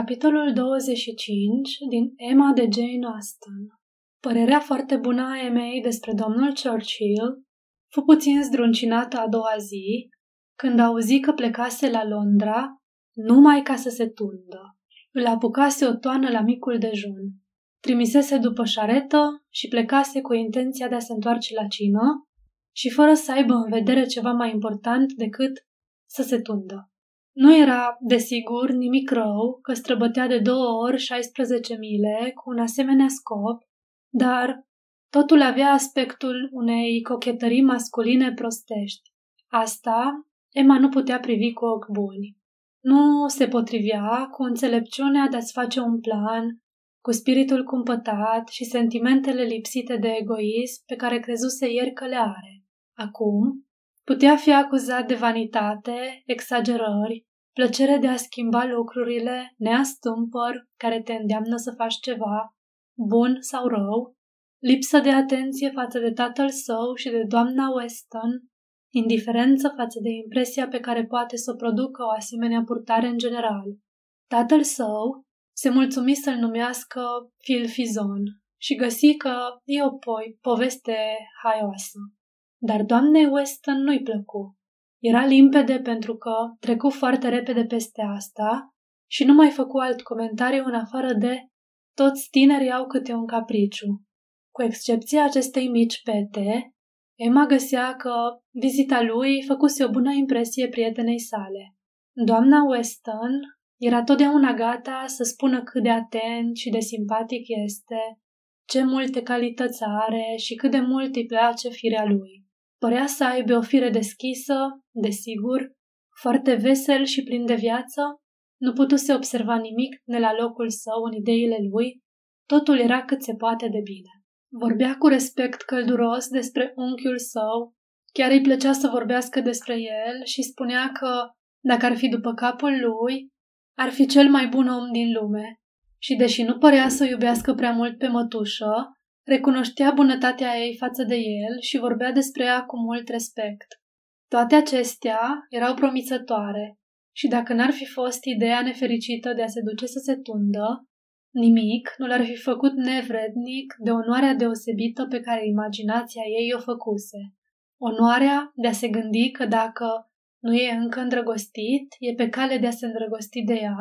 Capitolul 25 din Emma de Jane Austen Părerea foarte bună a Emei despre domnul Churchill fu puțin zdruncinată a doua zi, când auzi că plecase la Londra numai ca să se tundă. Îl apucase o toană la micul dejun. Trimisese după șaretă și plecase cu intenția de a se întoarce la cină și fără să aibă în vedere ceva mai important decât să se tundă. Nu era, desigur, nimic rău că străbătea de două ori 16 mile cu un asemenea scop, dar totul avea aspectul unei cochetării masculine prostești. Asta Emma nu putea privi cu ochi buni. Nu se potrivea cu înțelepciunea de a-ți face un plan, cu spiritul cumpătat și sentimentele lipsite de egoism pe care crezuse ieri că le are. Acum, Putea fi acuzat de vanitate, exagerări, plăcere de a schimba lucrurile, neastâmpăr care te îndeamnă să faci ceva, bun sau rău, lipsă de atenție față de tatăl său și de doamna Weston, indiferență față de impresia pe care poate să o producă o asemenea purtare în general. Tatăl său se mulțumi să-l numească Filfizon și găsi că e o po- poveste haioasă. Dar doamnei Weston nu-i plăcu. Era limpede pentru că trecu foarte repede peste asta și nu mai făcu alt comentariu în afară de toți tinerii au câte un capriciu. Cu excepția acestei mici pete, Emma găsea că vizita lui făcuse o bună impresie prietenei sale. Doamna Weston era totdeauna gata să spună cât de atent și de simpatic este, ce multe calități are și cât de mult îi place firea lui. Părea să aibă o fire deschisă, desigur, foarte vesel și plin de viață, nu putuse observa nimic ne la locul său în ideile lui, totul era cât se poate de bine. Vorbea cu respect călduros despre unchiul său, chiar îi plăcea să vorbească despre el și spunea că, dacă ar fi după capul lui, ar fi cel mai bun om din lume. Și deși nu părea să iubească prea mult pe mătușă, Recunoștea bunătatea ei față de el și vorbea despre ea cu mult respect. Toate acestea erau promițătoare și dacă n-ar fi fost ideea nefericită de a se duce să se tundă, nimic nu l-ar fi făcut nevrednic de onoarea deosebită pe care imaginația ei o făcuse. Onoarea de a se gândi că dacă nu e încă îndrăgostit, e pe cale de a se îndrăgosti de ea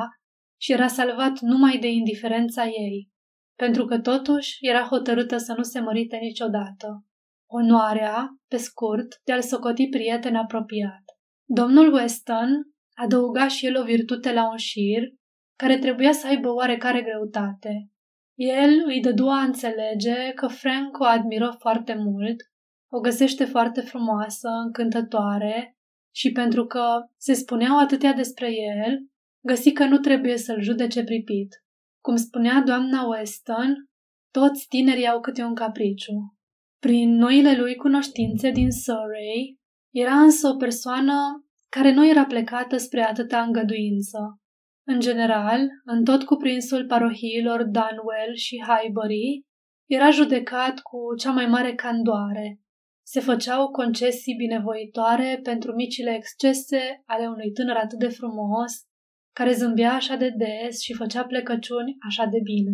și era salvat numai de indiferența ei pentru că totuși era hotărâtă să nu se mărite niciodată. Onoarea, pe scurt, de a-l socoti prieten apropiat. Domnul Weston adăuga și el o virtute la un șir, care trebuia să aibă oarecare greutate. El îi dădu a înțelege că Frank o admiră foarte mult, o găsește foarte frumoasă, încântătoare și pentru că se spuneau atâtea despre el, găsi că nu trebuie să-l judece pripit. Cum spunea doamna Weston, toți tinerii au câte un capriciu. Prin noile lui cunoștințe din Surrey, era însă o persoană care nu era plecată spre atâta îngăduință. În general, în tot cuprinsul parohiilor Dunwell și Highbury, era judecat cu cea mai mare candoare. Se făceau concesii binevoitoare pentru micile excese ale unui tânăr atât de frumos, care zâmbea așa de des și făcea plecăciuni așa de bine.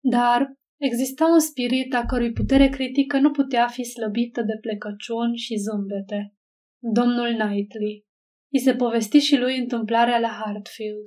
Dar exista un spirit a cărui putere critică nu putea fi slăbită de plecăciuni și zâmbete. Domnul Knightley. I se povesti și lui întâmplarea la Hartfield.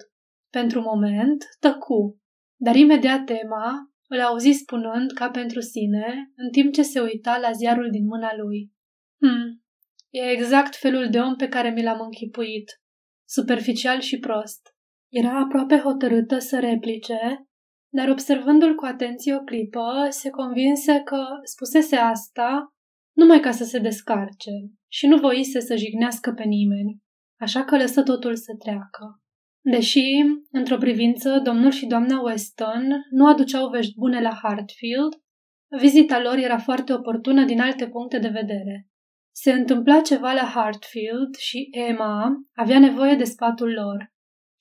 Pentru moment, tăcu, dar imediat tema îl auzi spunând ca pentru sine, în timp ce se uita la ziarul din mâna lui. Hm, e exact felul de om pe care mi l-am închipuit. Superficial și prost. Era aproape hotărâtă să replice, dar observându-l cu atenție o clipă, se convinse că spusese asta numai ca să se descarce și nu voise să jignească pe nimeni, așa că lăsă totul să treacă. Deși, într-o privință, domnul și doamna Weston nu aduceau vești bune la Hartfield, vizita lor era foarte oportună din alte puncte de vedere. Se întâmpla ceva la Hartfield și Emma avea nevoie de sfatul lor.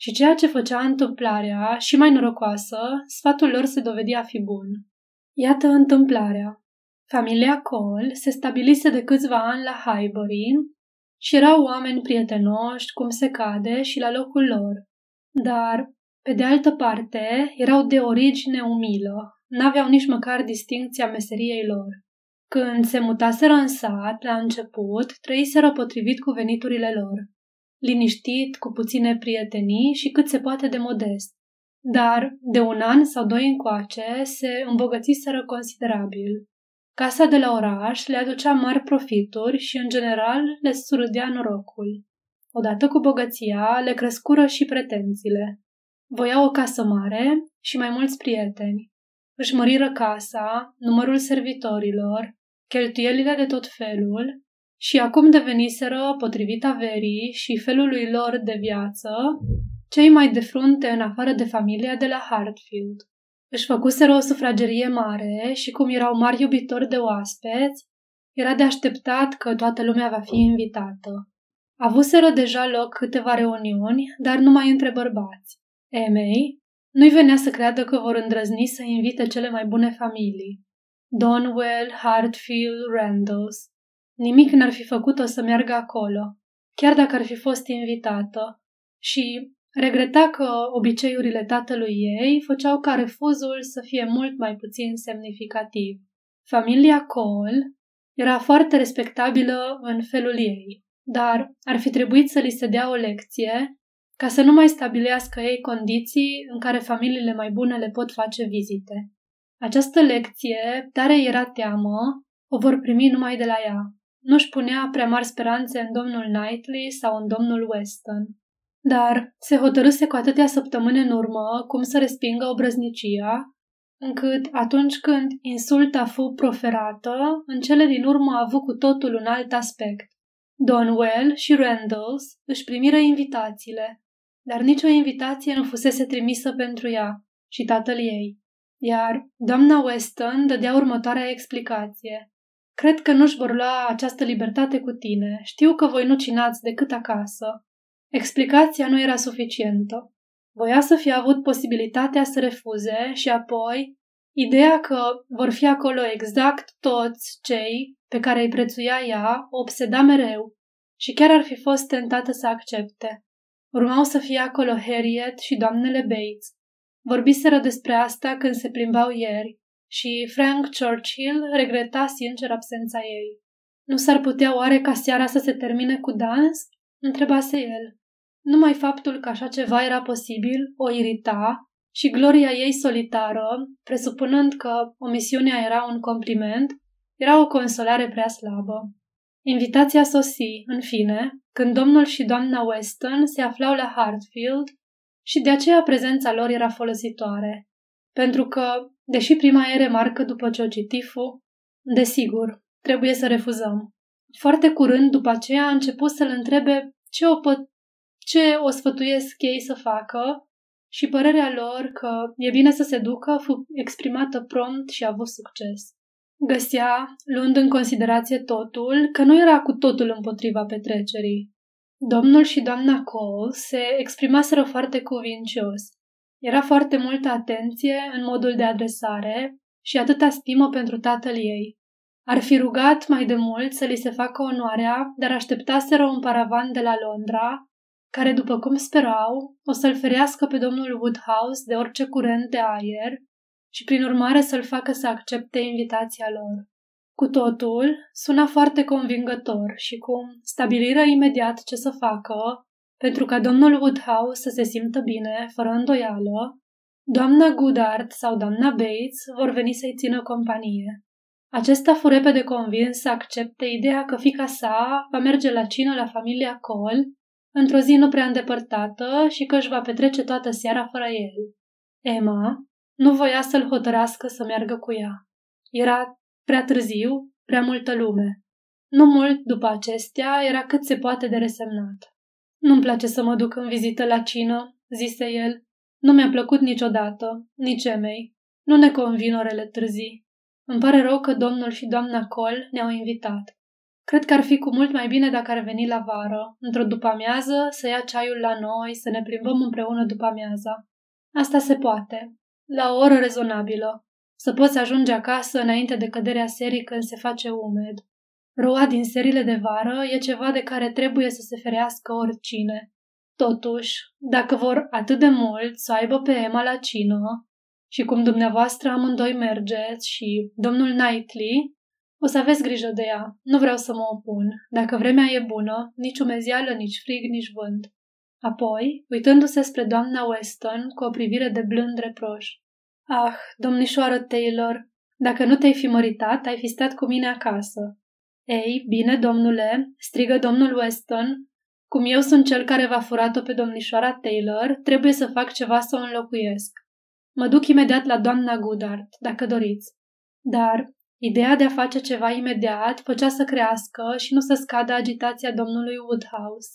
Și ceea ce făcea întâmplarea și mai norocoasă, sfatul lor se dovedea a fi bun. Iată întâmplarea. Familia Cole se stabilise de câțiva ani la Highbury și erau oameni prietenoși, cum se cade, și la locul lor. Dar Pe de altă parte, erau de origine umilă, n-aveau nici măcar distincția meseriei lor. Când se mutaseră în sat, la început, trăiseră potrivit cu veniturile lor, liniștit, cu puține prietenii și cât se poate de modest. Dar, de un an sau doi încoace, se îmbogățiseră considerabil. Casa de la oraș le aducea mari profituri și, în general, le surâdea norocul. Odată cu bogăția, le crescură și pretențiile. Voiau o casă mare și mai mulți prieteni. Își măriră casa, numărul servitorilor, cheltuielile de tot felul și acum deveniseră, potrivit averii și felului lor de viață, cei mai de frunte în afară de familia de la Hartfield. Își făcuseră o sufragerie mare și cum erau mari iubitori de oaspeți, era de așteptat că toată lumea va fi invitată. Avuseră deja loc câteva reuniuni, dar numai între bărbați. Emei nu-i venea să creadă că vor îndrăzni să invite cele mai bune familii. Donwell, Hartfield, Randalls. Nimic n-ar fi făcut-o să meargă acolo, chiar dacă ar fi fost invitată. Și regreta că obiceiurile tatălui ei făceau ca refuzul să fie mult mai puțin semnificativ. Familia Cole era foarte respectabilă în felul ei, dar ar fi trebuit să li se dea o lecție ca să nu mai stabilească ei condiții în care familiile mai bune le pot face vizite. Această lecție, tare era teamă, o vor primi numai de la ea. Nu-și punea prea mari speranțe în domnul Knightley sau în domnul Weston. Dar se hotărâse cu atâtea săptămâni în urmă cum să respingă obrăznicia, încât atunci când insulta fu proferată, în cele din urmă a avut cu totul un alt aspect. Donwell și Randalls își primiră invitațiile, dar nicio invitație nu fusese trimisă pentru ea și tatăl ei. Iar doamna Weston dădea următoarea explicație. Cred că nu-și vor lua această libertate cu tine. Știu că voi nu cinați decât acasă. Explicația nu era suficientă. Voia să fie avut posibilitatea să refuze și apoi ideea că vor fi acolo exact toți cei pe care îi prețuia ea o obseda mereu și chiar ar fi fost tentată să accepte. Urmau să fie acolo Harriet și doamnele Bates. Vorbiseră despre asta când se plimbau ieri și Frank Churchill regreta sincer absența ei. Nu s-ar putea oare ca seara să se termine cu dans? Întrebase el. Numai faptul că așa ceva era posibil o irita și gloria ei solitară, presupunând că omisiunea era un compliment, era o consolare prea slabă. Invitația sosi, în fine, când domnul și doamna Weston se aflau la Hartfield și de aceea prezența lor era folositoare. Pentru că, deși prima e remarcă după ce o citifu, desigur, trebuie să refuzăm. Foarte curând după aceea a început să-l întrebe ce o, pă- ce o sfătuiesc ei să facă și părerea lor că e bine să se ducă fu exprimată prompt și a avut succes. Găsea, luând în considerație totul, că nu era cu totul împotriva petrecerii. Domnul și doamna Cole se exprimaseră foarte cuvincios. Era foarte multă atenție în modul de adresare și atâta stimă pentru tatăl ei. Ar fi rugat mai de mult să li se facă onoarea, dar așteptaseră un paravan de la Londra, care, după cum sperau, o să-l ferească pe domnul Woodhouse de orice curent de aer și prin urmare să-l facă să accepte invitația lor. Cu totul, suna foarte convingător și cum stabiliră imediat ce să facă, pentru ca domnul Woodhouse să se simtă bine, fără îndoială, doamna Goodart sau doamna Bates vor veni să-i țină companie. Acesta fu repede convins să accepte ideea că fica sa va merge la cină la familia Cole într-o zi nu prea îndepărtată și că își va petrece toată seara fără el. Emma, nu voia să-l hotărească să meargă cu ea. Era prea târziu, prea multă lume. Nu mult după acestea era cât se poate de resemnat. Nu-mi place să mă duc în vizită la cină, zise el. Nu mi-a plăcut niciodată, nici emei. Nu ne convin orele târzii. Îmi pare rău că domnul și doamna Col ne-au invitat. Cred că ar fi cu mult mai bine dacă ar veni la vară, într-o după-amiază, să ia ceaiul la noi, să ne plimbăm împreună după amiaza. Asta se poate, la o oră rezonabilă, să poți ajunge acasă înainte de căderea serii când se face umed. Roa din serile de vară e ceva de care trebuie să se ferească oricine. Totuși, dacă vor atât de mult să aibă pe Emma la cină și cum dumneavoastră amândoi mergeți și domnul Knightley, o să aveți grijă de ea. Nu vreau să mă opun. Dacă vremea e bună, nici umezială, nici frig, nici vânt. Apoi, uitându-se spre doamna Weston cu o privire de blând reproș. Ah, domnișoară Taylor, dacă nu te-ai fi măritat, ai fi stat cu mine acasă. Ei, bine, domnule, strigă domnul Weston, cum eu sunt cel care v-a furat-o pe domnișoara Taylor, trebuie să fac ceva să o înlocuiesc. Mă duc imediat la doamna Goodart, dacă doriți. Dar ideea de a face ceva imediat făcea să crească și nu să scadă agitația domnului Woodhouse.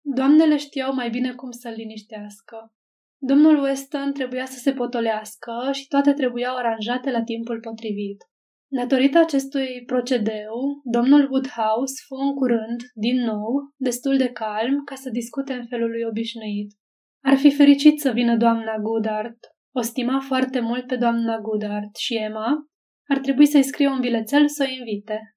Doamnele știau mai bine cum să-l liniștească. Domnul Weston trebuia să se potolească și toate trebuiau aranjate la timpul potrivit. Datorită acestui procedeu, domnul Woodhouse fu în curând, din nou, destul de calm ca să discute în felul lui obișnuit. Ar fi fericit să vină doamna Goodart. O stima foarte mult pe doamna Goodart și Emma ar trebui să-i scrie un bilețel să o invite.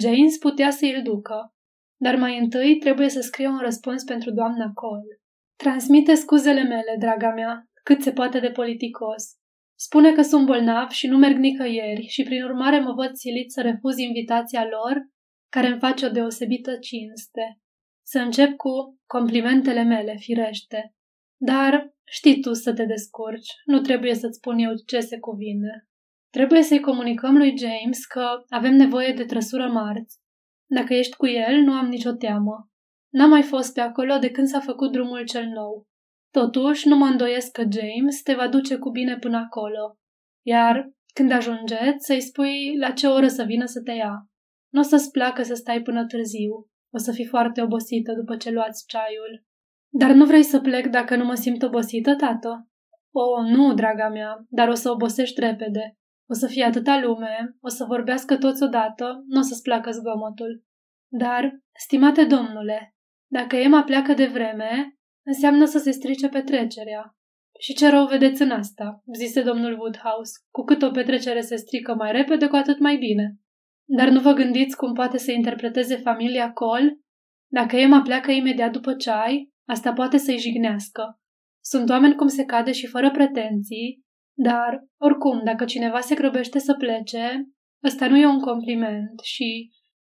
James putea să îl ducă, dar mai întâi trebuie să scrie un răspuns pentru doamna Cole. Transmite scuzele mele, draga mea, cât se poate de politicos. Spune că sunt bolnav și nu merg nicăieri și prin urmare mă văd silit să refuz invitația lor, care îmi face o deosebită cinste. Să încep cu complimentele mele, firește. Dar știi tu să te descurci, nu trebuie să-ți spun eu ce se cuvine. Trebuie să-i comunicăm lui James că avem nevoie de trăsură marți. Dacă ești cu el, nu am nicio teamă. N-am mai fost pe acolo de când s-a făcut drumul cel nou. Totuși, nu mă îndoiesc că James te va duce cu bine până acolo. Iar când ajungeți, să-i spui la ce oră să vină să te ia. Nu o să-ți placă să stai până târziu. O să fii foarte obosită după ce luați ceaiul. Dar nu vrei să plec dacă nu mă simt obosită, tată? O, nu, draga mea, dar o să obosești repede. O să fie atâta lume, o să vorbească toți odată, nu o să-ți placă zgomotul. Dar, stimate domnule, dacă Emma pleacă de vreme, înseamnă să se strice petrecerea. Și ce rău vedeți în asta, zise domnul Woodhouse. Cu cât o petrecere se strică mai repede, cu atât mai bine. Dar nu vă gândiți cum poate să interpreteze familia Cole? Dacă Emma pleacă imediat după ceai, asta poate să-i jignească. Sunt oameni cum se cade și fără pretenții, dar, oricum, dacă cineva se grăbește să plece, ăsta nu e un compliment și,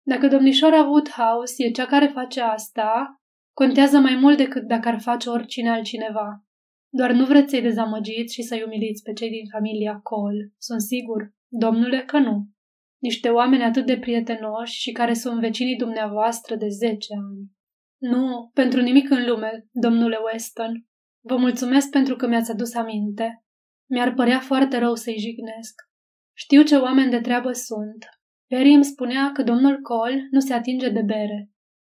dacă domnișoara Woodhouse e cea care face asta, Contează mai mult decât dacă ar face oricine altcineva. Doar nu vreți să-i dezamăgiți și să-i umiliți pe cei din familia Cole. Sunt sigur, domnule, că nu. Niște oameni atât de prietenoși și care sunt vecinii dumneavoastră de zece ani. Nu, pentru nimic în lume, domnule Weston. Vă mulțumesc pentru că mi-ați adus aminte. Mi-ar părea foarte rău să-i jignesc. Știu ce oameni de treabă sunt. Perry îmi spunea că domnul Cole nu se atinge de bere.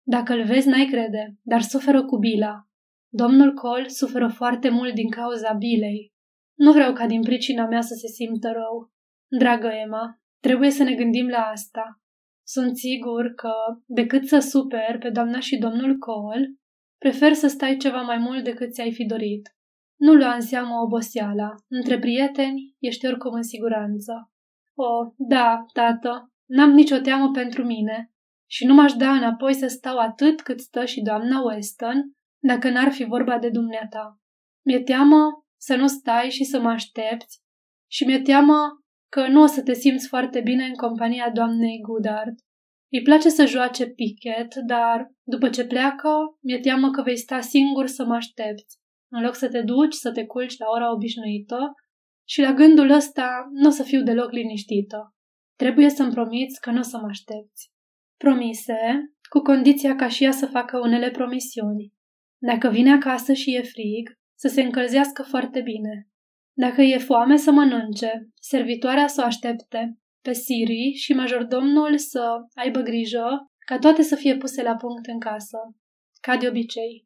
Dacă îl vezi, n-ai crede, dar suferă cu bila. Domnul Cole suferă foarte mult din cauza bilei. Nu vreau ca din pricina mea să se simtă rău. Dragă Emma, trebuie să ne gândim la asta. Sunt sigur că, decât să super pe doamna și domnul Cole, prefer să stai ceva mai mult decât ți-ai fi dorit. Nu lua în seamă oboseala. Între prieteni ești oricum în siguranță. O, da, tată, n-am nicio teamă pentru mine și nu m-aș da înapoi să stau atât cât stă și doamna Weston, dacă n-ar fi vorba de dumneata. Mi-e teamă să nu stai și să mă aștepți și mi-e teamă că nu o să te simți foarte bine în compania doamnei Goodard. Îi place să joace pichet, dar după ce pleacă, mi-e teamă că vei sta singur să mă aștepți, în loc să te duci, să te culci la ora obișnuită și la gândul ăsta nu o să fiu deloc liniștită. Trebuie să-mi promiți că nu o să mă aștepți. Promise, cu condiția ca și ea să facă unele promisiuni. Dacă vine acasă și e frig, să se încălzească foarte bine. Dacă e foame, să mănânce, servitoarea să o aștepte, pe Siri și majordomnul să aibă grijă ca toate să fie puse la punct în casă, ca de obicei.